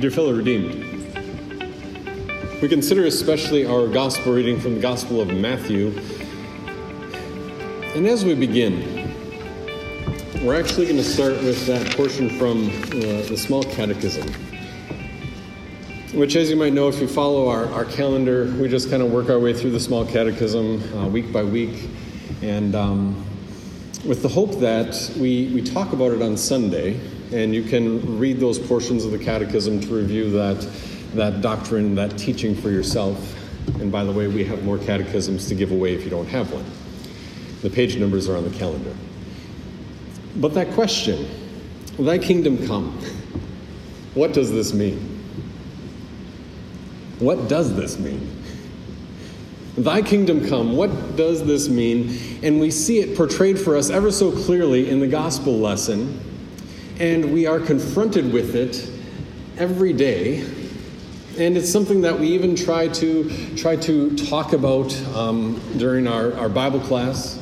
Dear fellow redeemed, we consider especially our gospel reading from the Gospel of Matthew. And as we begin, we're actually going to start with that portion from uh, the small catechism, which, as you might know, if you follow our, our calendar, we just kind of work our way through the small catechism uh, week by week. And um, with the hope that we, we talk about it on Sunday and you can read those portions of the Catechism to review that, that doctrine, that teaching for yourself. And by the way, we have more catechisms to give away if you don't have one. The page numbers are on the calendar. But that question, Thy kingdom come, what does this mean? What does this mean? Thy kingdom come, what does this mean? And we see it portrayed for us ever so clearly in the gospel lesson and we are confronted with it every day. And it's something that we even try to try to talk about um, during our, our Bible class.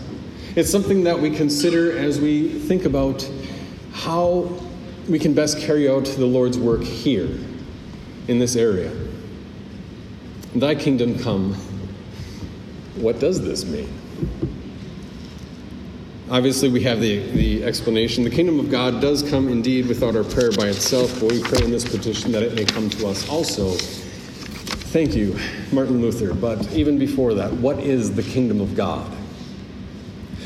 It's something that we consider as we think about how we can best carry out the Lord's work here in this area. Thy kingdom come. What does this mean? Obviously, we have the, the explanation. The kingdom of God does come indeed without our prayer by itself, but we pray in this petition that it may come to us also. Thank you, Martin Luther. But even before that, what is the kingdom of God?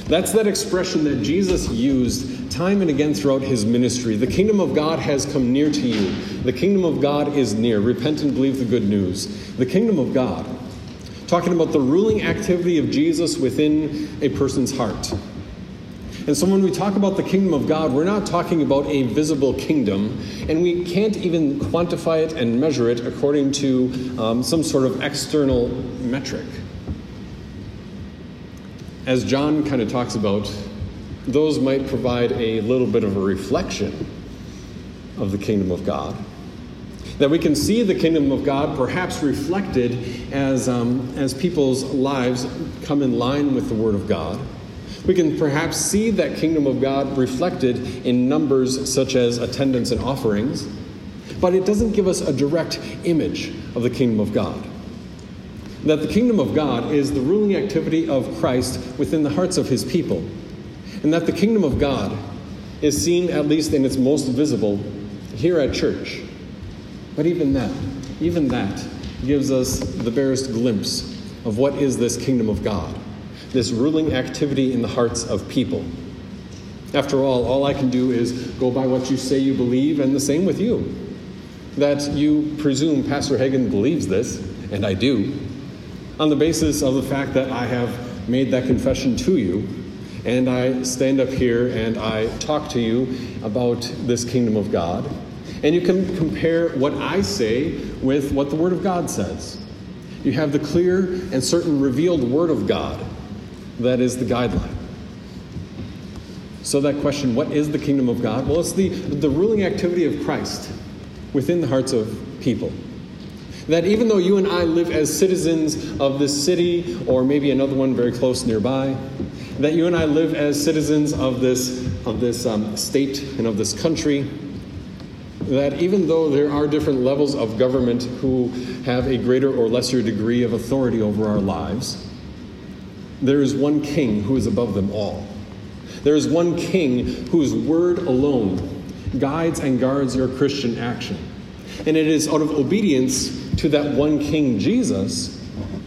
That's that expression that Jesus used time and again throughout his ministry. The kingdom of God has come near to you. The kingdom of God is near. Repent and believe the good news. The kingdom of God. Talking about the ruling activity of Jesus within a person's heart. And so when we talk about the kingdom of God, we're not talking about a visible kingdom, and we can't even quantify it and measure it according to um, some sort of external metric. As John kind of talks about, those might provide a little bit of a reflection of the kingdom of God. That we can see the kingdom of God perhaps reflected as, um, as people's lives come in line with the Word of God we can perhaps see that kingdom of God reflected in numbers such as attendance and offerings, but it doesn't give us a direct image of the kingdom of God. That the kingdom of God is the ruling activity of Christ within the hearts of his people, and that the kingdom of God is seen, at least in its most visible, here at church. But even that, even that gives us the barest glimpse of what is this kingdom of God this ruling activity in the hearts of people. After all, all I can do is go by what you say you believe, and the same with you. That you presume Pastor Hagen believes this, and I do, on the basis of the fact that I have made that confession to you, and I stand up here and I talk to you about this kingdom of God. And you can compare what I say with what the Word of God says. You have the clear and certain revealed Word of God that is the guideline. So, that question, what is the kingdom of God? Well, it's the, the ruling activity of Christ within the hearts of people. That even though you and I live as citizens of this city, or maybe another one very close nearby, that you and I live as citizens of this, of this um, state and of this country, that even though there are different levels of government who have a greater or lesser degree of authority over our lives, there is one king who is above them all. There is one king whose word alone guides and guards your Christian action. And it is out of obedience to that one king, Jesus,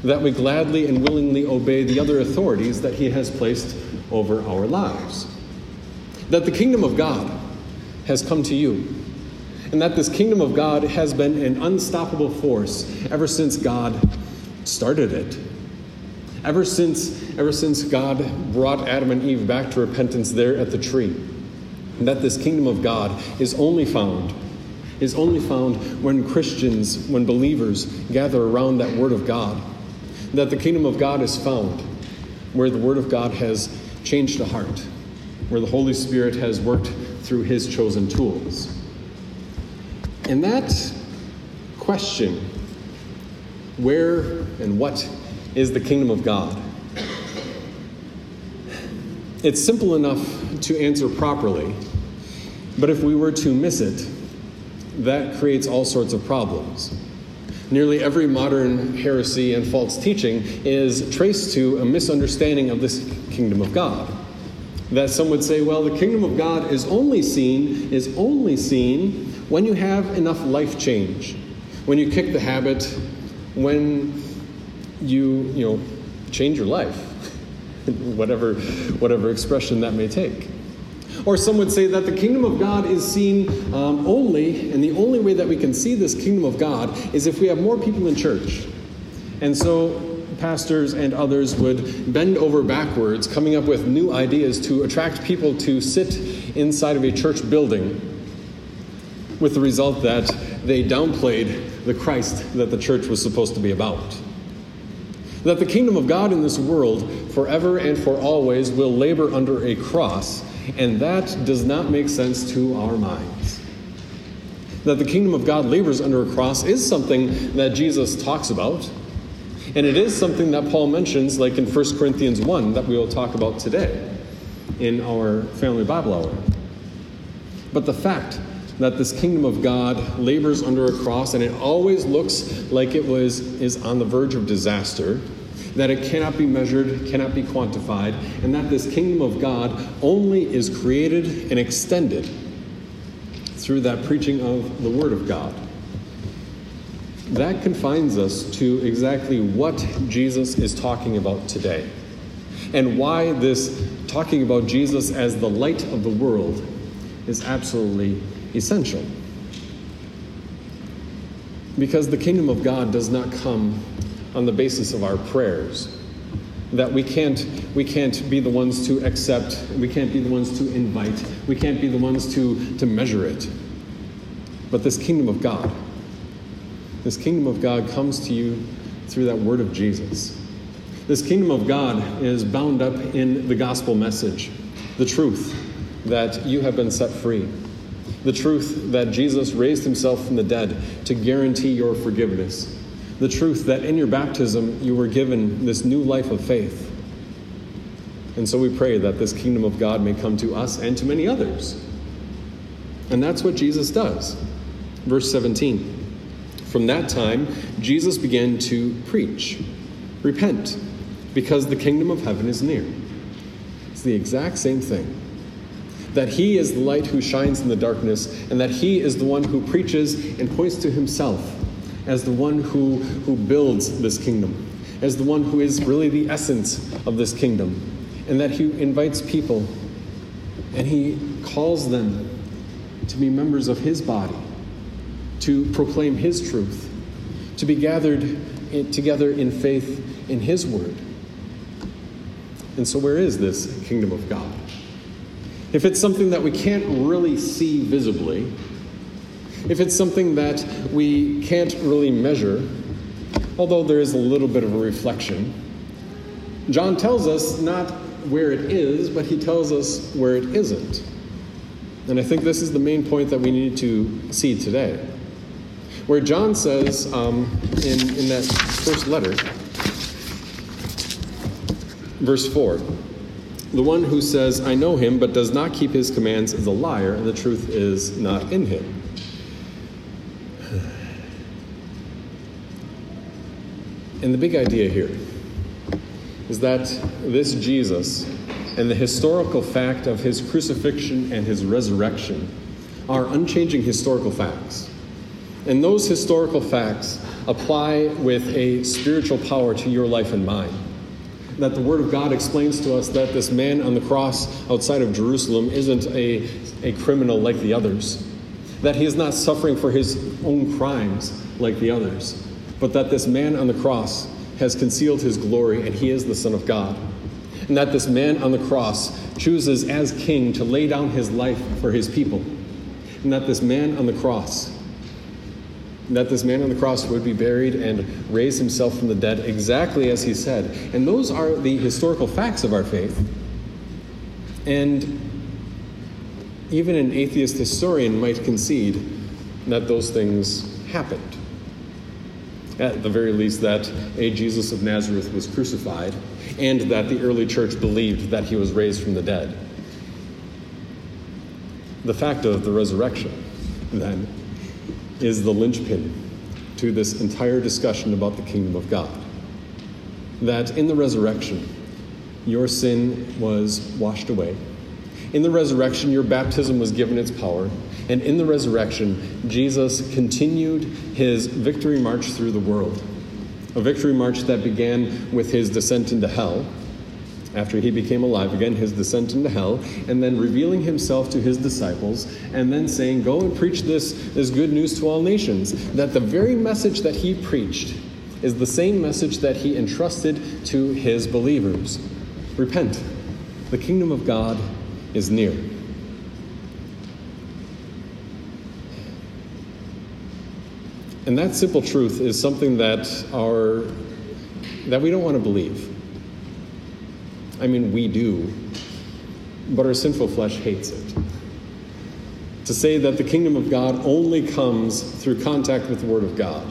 that we gladly and willingly obey the other authorities that he has placed over our lives. That the kingdom of God has come to you, and that this kingdom of God has been an unstoppable force ever since God started it. Ever since, ever since God brought Adam and Eve back to repentance there at the tree, that this kingdom of God is only found is only found when Christians, when believers gather around that word of God. That the kingdom of God is found where the word of God has changed a heart, where the Holy Spirit has worked through his chosen tools. And that question, where and what is the kingdom of God. It's simple enough to answer properly, but if we were to miss it, that creates all sorts of problems. Nearly every modern heresy and false teaching is traced to a misunderstanding of this kingdom of God. That some would say, well, the kingdom of God is only seen, is only seen when you have enough life change, when you kick the habit, when you, you know, change your life, whatever, whatever expression that may take. Or some would say that the kingdom of God is seen um, only, and the only way that we can see this kingdom of God is if we have more people in church. And so pastors and others would bend over backwards, coming up with new ideas to attract people to sit inside of a church building, with the result that they downplayed the Christ that the church was supposed to be about. That the kingdom of God in this world, forever and for always, will labor under a cross and that does not make sense to our minds. That the kingdom of God labors under a cross is something that Jesus talks about. And it is something that Paul mentions, like in 1 Corinthians 1, that we will talk about today in our family Bible hour. But the fact that this kingdom of God labors under a cross and it always looks like it was is on the verge of disaster that it cannot be measured, cannot be quantified, and that this kingdom of God only is created and extended through that preaching of the Word of God. That confines us to exactly what Jesus is talking about today, and why this talking about Jesus as the light of the world is absolutely essential. Because the kingdom of God does not come on the basis of our prayers. That we can't, we can't be the ones to accept, we can't be the ones to invite, we can't be the ones to, to measure it. But this kingdom of God, this kingdom of God comes to you through that word of Jesus. This kingdom of God is bound up in the gospel message, the truth that you have been set free, the truth that Jesus raised himself from the dead to guarantee your forgiveness, the truth that in your baptism you were given this new life of faith. And so we pray that this kingdom of God may come to us and to many others. And that's what Jesus does. Verse 17 From that time, Jesus began to preach Repent, because the kingdom of heaven is near. It's the exact same thing. That he is the light who shines in the darkness, and that he is the one who preaches and points to himself as the one who, who builds this kingdom, as the one who is really the essence of this kingdom, and that he invites people and he calls them to be members of his body, to proclaim his truth, to be gathered together in faith in his word. And so, where is this kingdom of God? If it's something that we can't really see visibly, if it's something that we can't really measure, although there is a little bit of a reflection, John tells us not where it is, but he tells us where it isn't. And I think this is the main point that we need to see today. Where John says um, in, in that first letter, verse 4 the one who says, I know him, but does not keep his commands is a liar, and the truth is not in him. And the big idea here is that this Jesus and the historical fact of his crucifixion and his resurrection are unchanging historical facts. And those historical facts apply with a spiritual power to your life and mine. That the Word of God explains to us that this man on the cross outside of Jerusalem isn't a, a criminal like the others, that he is not suffering for his own crimes like the others but that this man on the cross has concealed his glory and he is the Son of God. And that this man on the cross chooses as king to lay down his life for his people. And that this man on the cross, that this man on the cross would be buried and raise himself from the dead exactly as he said. And those are the historical facts of our faith. And even an atheist historian might concede that those things happened at the very least, that a Jesus of Nazareth was crucified, and that the early church believed that he was raised from the dead. The fact of the resurrection, then, is the linchpin to this entire discussion about the kingdom of God. That in the resurrection, your sin was washed away. In the resurrection, your baptism was given its power. And in the resurrection, Jesus continued his victory march through the world. A victory march that began with his descent into hell, after he became alive again, his descent into hell, and then revealing himself to his disciples, and then saying, Go and preach this, this good news to all nations. That the very message that he preached is the same message that he entrusted to his believers Repent. The kingdom of God is near. And that simple truth is something that our that we don't want to believe. I mean, we do, but our sinful flesh hates it. To say that the kingdom of God only comes through contact with the Word of God.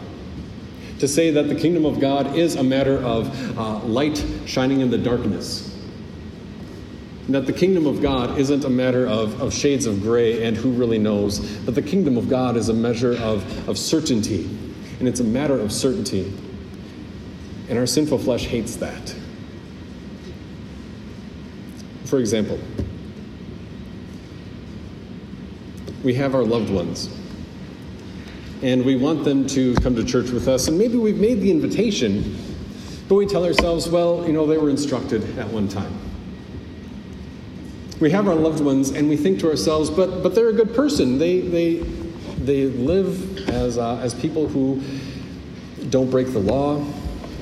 To say that the kingdom of God is a matter of uh, light shining in the darkness. That the kingdom of God isn't a matter of, of shades of gray and who really knows, but the kingdom of God is a measure of, of certainty. And it's a matter of certainty. And our sinful flesh hates that. For example, we have our loved ones, and we want them to come to church with us, and maybe we've made the invitation, but we tell ourselves, well, you know, they were instructed at one time. We have our loved ones, and we think to ourselves, but, but they're a good person. They, they, they live as, uh, as people who don't break the law,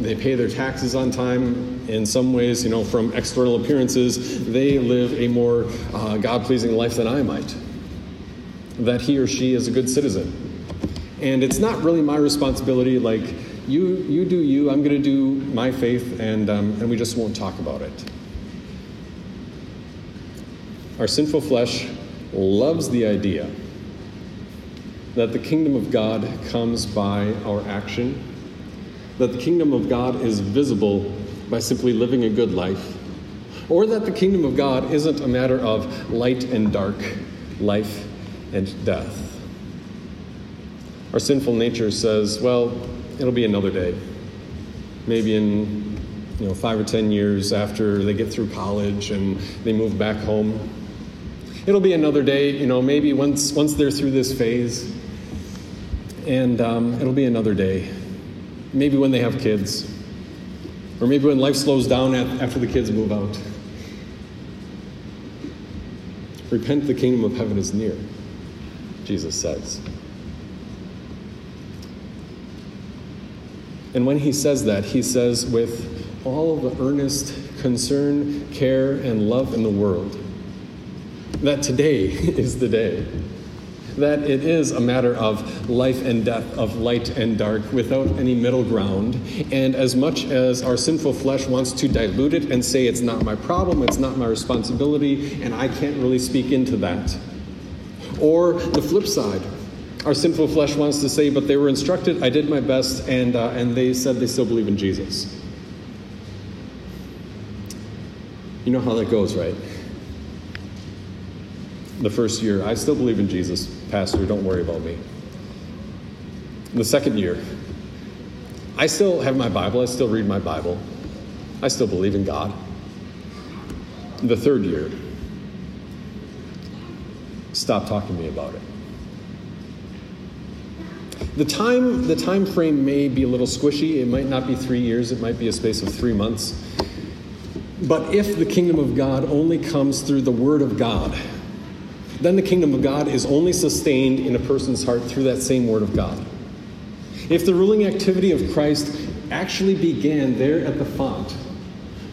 they pay their taxes on time. In some ways, you know, from external appearances, they live a more uh, God pleasing life than I might. That he or she is a good citizen. And it's not really my responsibility, like, you, you do you, I'm going to do my faith, and, um, and we just won't talk about it. Our sinful flesh loves the idea that the kingdom of God comes by our action that the kingdom of God is visible by simply living a good life, or that the kingdom of God isn't a matter of light and dark, life and death. Our sinful nature says, well, it'll be another day. Maybe in you know, five or ten years after they get through college and they move back home. It'll be another day, you know, maybe once, once they're through this phase. And um, it'll be another day maybe when they have kids, or maybe when life slows down after the kids move out. Repent, the kingdom of heaven is near, Jesus says. And when he says that, he says with all the earnest concern, care, and love in the world that today is the day that it is a matter of life and death, of light and dark, without any middle ground. And as much as our sinful flesh wants to dilute it and say it's not my problem, it's not my responsibility, and I can't really speak into that. Or the flip side, our sinful flesh wants to say, but they were instructed, I did my best, and, uh, and they said they still believe in Jesus. You know how that goes, right? The first year, I still believe in Jesus, Pastor, don't worry about me. The second year, I still have my Bible, I still read my Bible, I still believe in God. The third year, stop talking to me about it. The time, the time frame may be a little squishy. It might not be three years, it might be a space of three months. But if the kingdom of God only comes through the Word of God, then the kingdom of God is only sustained in a person's heart through that same word of God. If the ruling activity of Christ actually began there at the font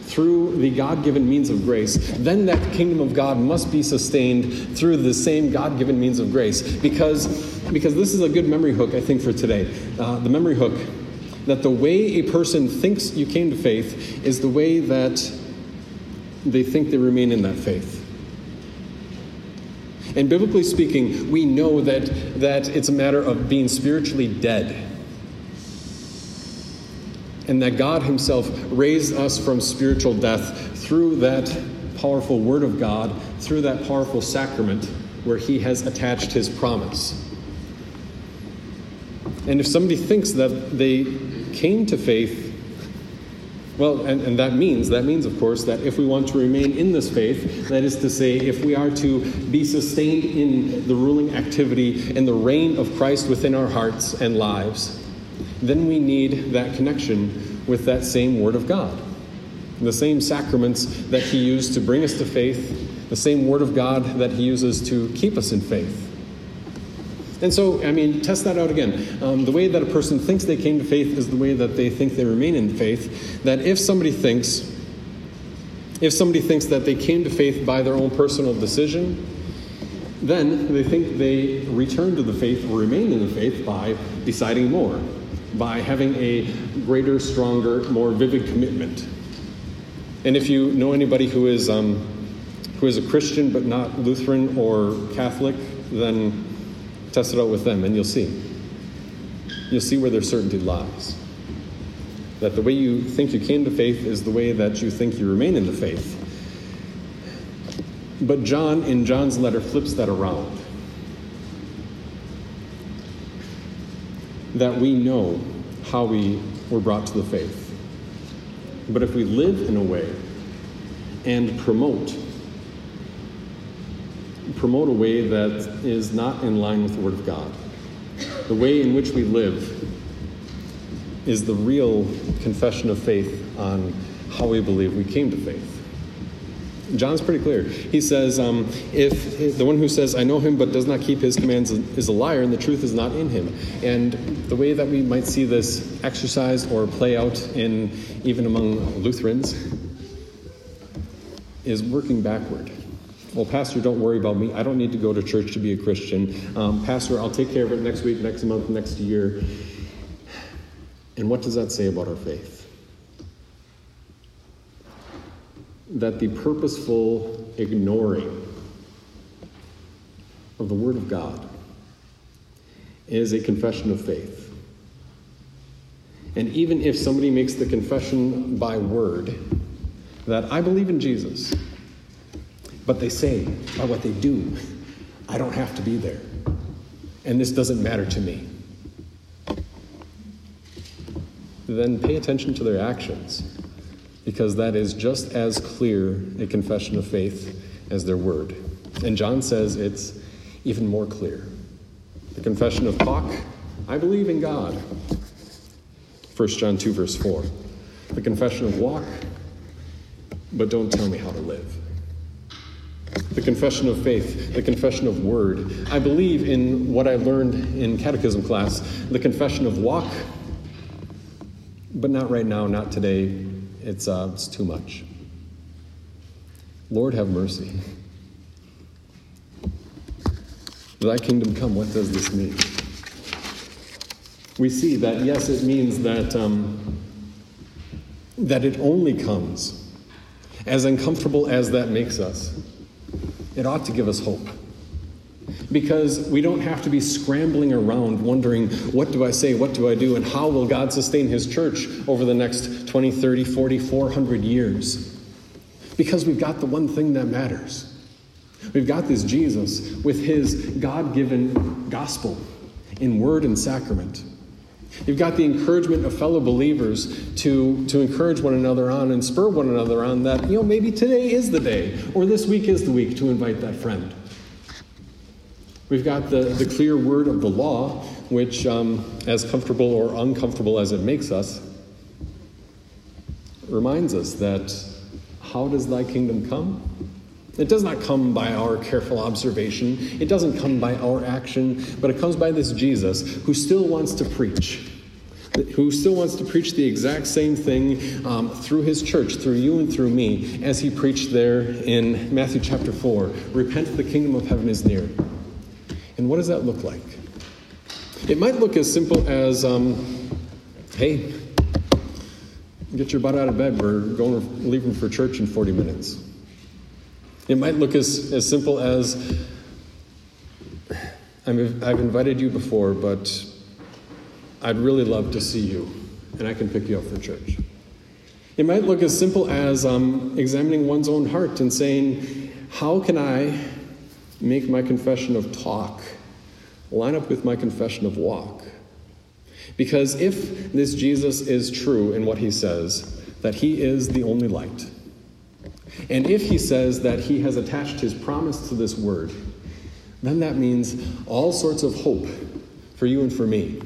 through the God given means of grace, then that kingdom of God must be sustained through the same God given means of grace. Because, because this is a good memory hook, I think, for today. Uh, the memory hook that the way a person thinks you came to faith is the way that they think they remain in that faith. And biblically speaking, we know that, that it's a matter of being spiritually dead. And that God Himself raised us from spiritual death through that powerful Word of God, through that powerful sacrament where He has attached His promise. And if somebody thinks that they came to faith, well, and, and that means, that means, of course, that if we want to remain in this faith, that is to say, if we are to be sustained in the ruling activity and the reign of Christ within our hearts and lives, then we need that connection with that same Word of God. The same sacraments that He used to bring us to faith, the same Word of God that He uses to keep us in faith. And so, I mean, test that out again. Um, the way that a person thinks they came to faith is the way that they think they remain in faith. That if somebody thinks, if somebody thinks that they came to faith by their own personal decision, then they think they return to the faith or remain in the faith by deciding more, by having a greater, stronger, more vivid commitment. And if you know anybody who is um, who is a Christian but not Lutheran or Catholic, then Test it out with them, and you'll see. You'll see where their certainty lies. That the way you think you came to faith is the way that you think you remain in the faith. But John, in John's letter, flips that around. That we know how we were brought to the faith. But if we live in a way and promote promote a way that is not in line with the Word of God. The way in which we live is the real confession of faith on how we believe we came to faith. John's pretty clear. He says, um, if, if, the one who says, I know him but does not keep his commands is a liar and the truth is not in him. And the way that we might see this exercise or play out in even among Lutherans is working backward. Well, Pastor, don't worry about me. I don't need to go to church to be a Christian. Um, Pastor, I'll take care of it next week, next month, next year. And what does that say about our faith? That the purposeful ignoring of the Word of God is a confession of faith. And even if somebody makes the confession by word that I believe in Jesus, but they say, by what they do, I don't have to be there. And this doesn't matter to me. Then pay attention to their actions, because that is just as clear a confession of faith as their word. And John says it's even more clear. The confession of talk, I believe in God. 1 John 2, verse 4. The confession of walk, but don't tell me how to live the confession of faith, the confession of word. I believe in what I learned in catechism class, the confession of walk, but not right now, not today. It's, uh, it's too much. Lord, have mercy. Thy kingdom come, what does this mean? We see that, yes, it means that, um, that it only comes, as uncomfortable as that makes us it ought to give us hope. Because we don't have to be scrambling around wondering, what do I say, what do I do, and how will God sustain His church over the next 20, 30, 40, 400 years? Because we've got the one thing that matters. We've got this Jesus with His God given gospel in word and sacrament. You've got the encouragement of fellow believers to, to encourage one another on and spur one another on that, you know, maybe today is the day, or this week is the week to invite that friend. We've got the, the clear word of the law, which, um, as comfortable or uncomfortable as it makes us, reminds us that how does thy kingdom come? It does not come by our careful observation. It doesn't come by our action, but it comes by this Jesus who still wants to preach, who still wants to preach the exact same thing um, through his church, through you and through me, as he preached there in Matthew chapter 4 Repent, the kingdom of heaven is near. And what does that look like? It might look as simple as, um, hey, get your butt out of bed. We're going, leaving for church in 40 minutes. It might look as, as simple as I've, I've invited you before, but I'd really love to see you, and I can pick you up for church. It might look as simple as um, examining one's own heart and saying, How can I make my confession of talk line up with my confession of walk? Because if this Jesus is true in what he says, that he is the only light, and if he says that he has attached his promise to this word, then that means all sorts of hope for you and for me.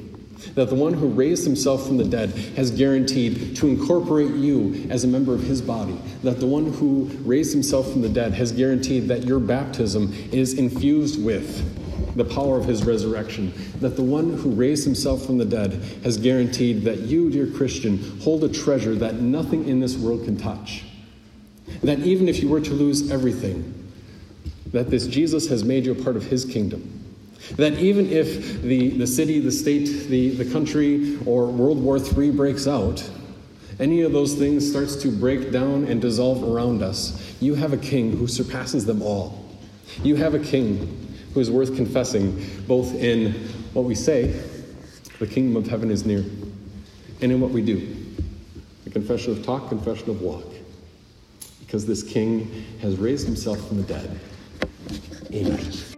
That the one who raised himself from the dead has guaranteed to incorporate you as a member of his body. That the one who raised himself from the dead has guaranteed that your baptism is infused with the power of his resurrection. That the one who raised himself from the dead has guaranteed that you, dear Christian, hold a treasure that nothing in this world can touch. That even if you were to lose everything, that this Jesus has made you a part of his kingdom. That even if the, the city, the state, the, the country, or World War III breaks out, any of those things starts to break down and dissolve around us, you have a king who surpasses them all. You have a king who is worth confessing, both in what we say, the kingdom of heaven is near, and in what we do, the confession of talk, confession of walk. Because this king has raised himself from the dead. Amen.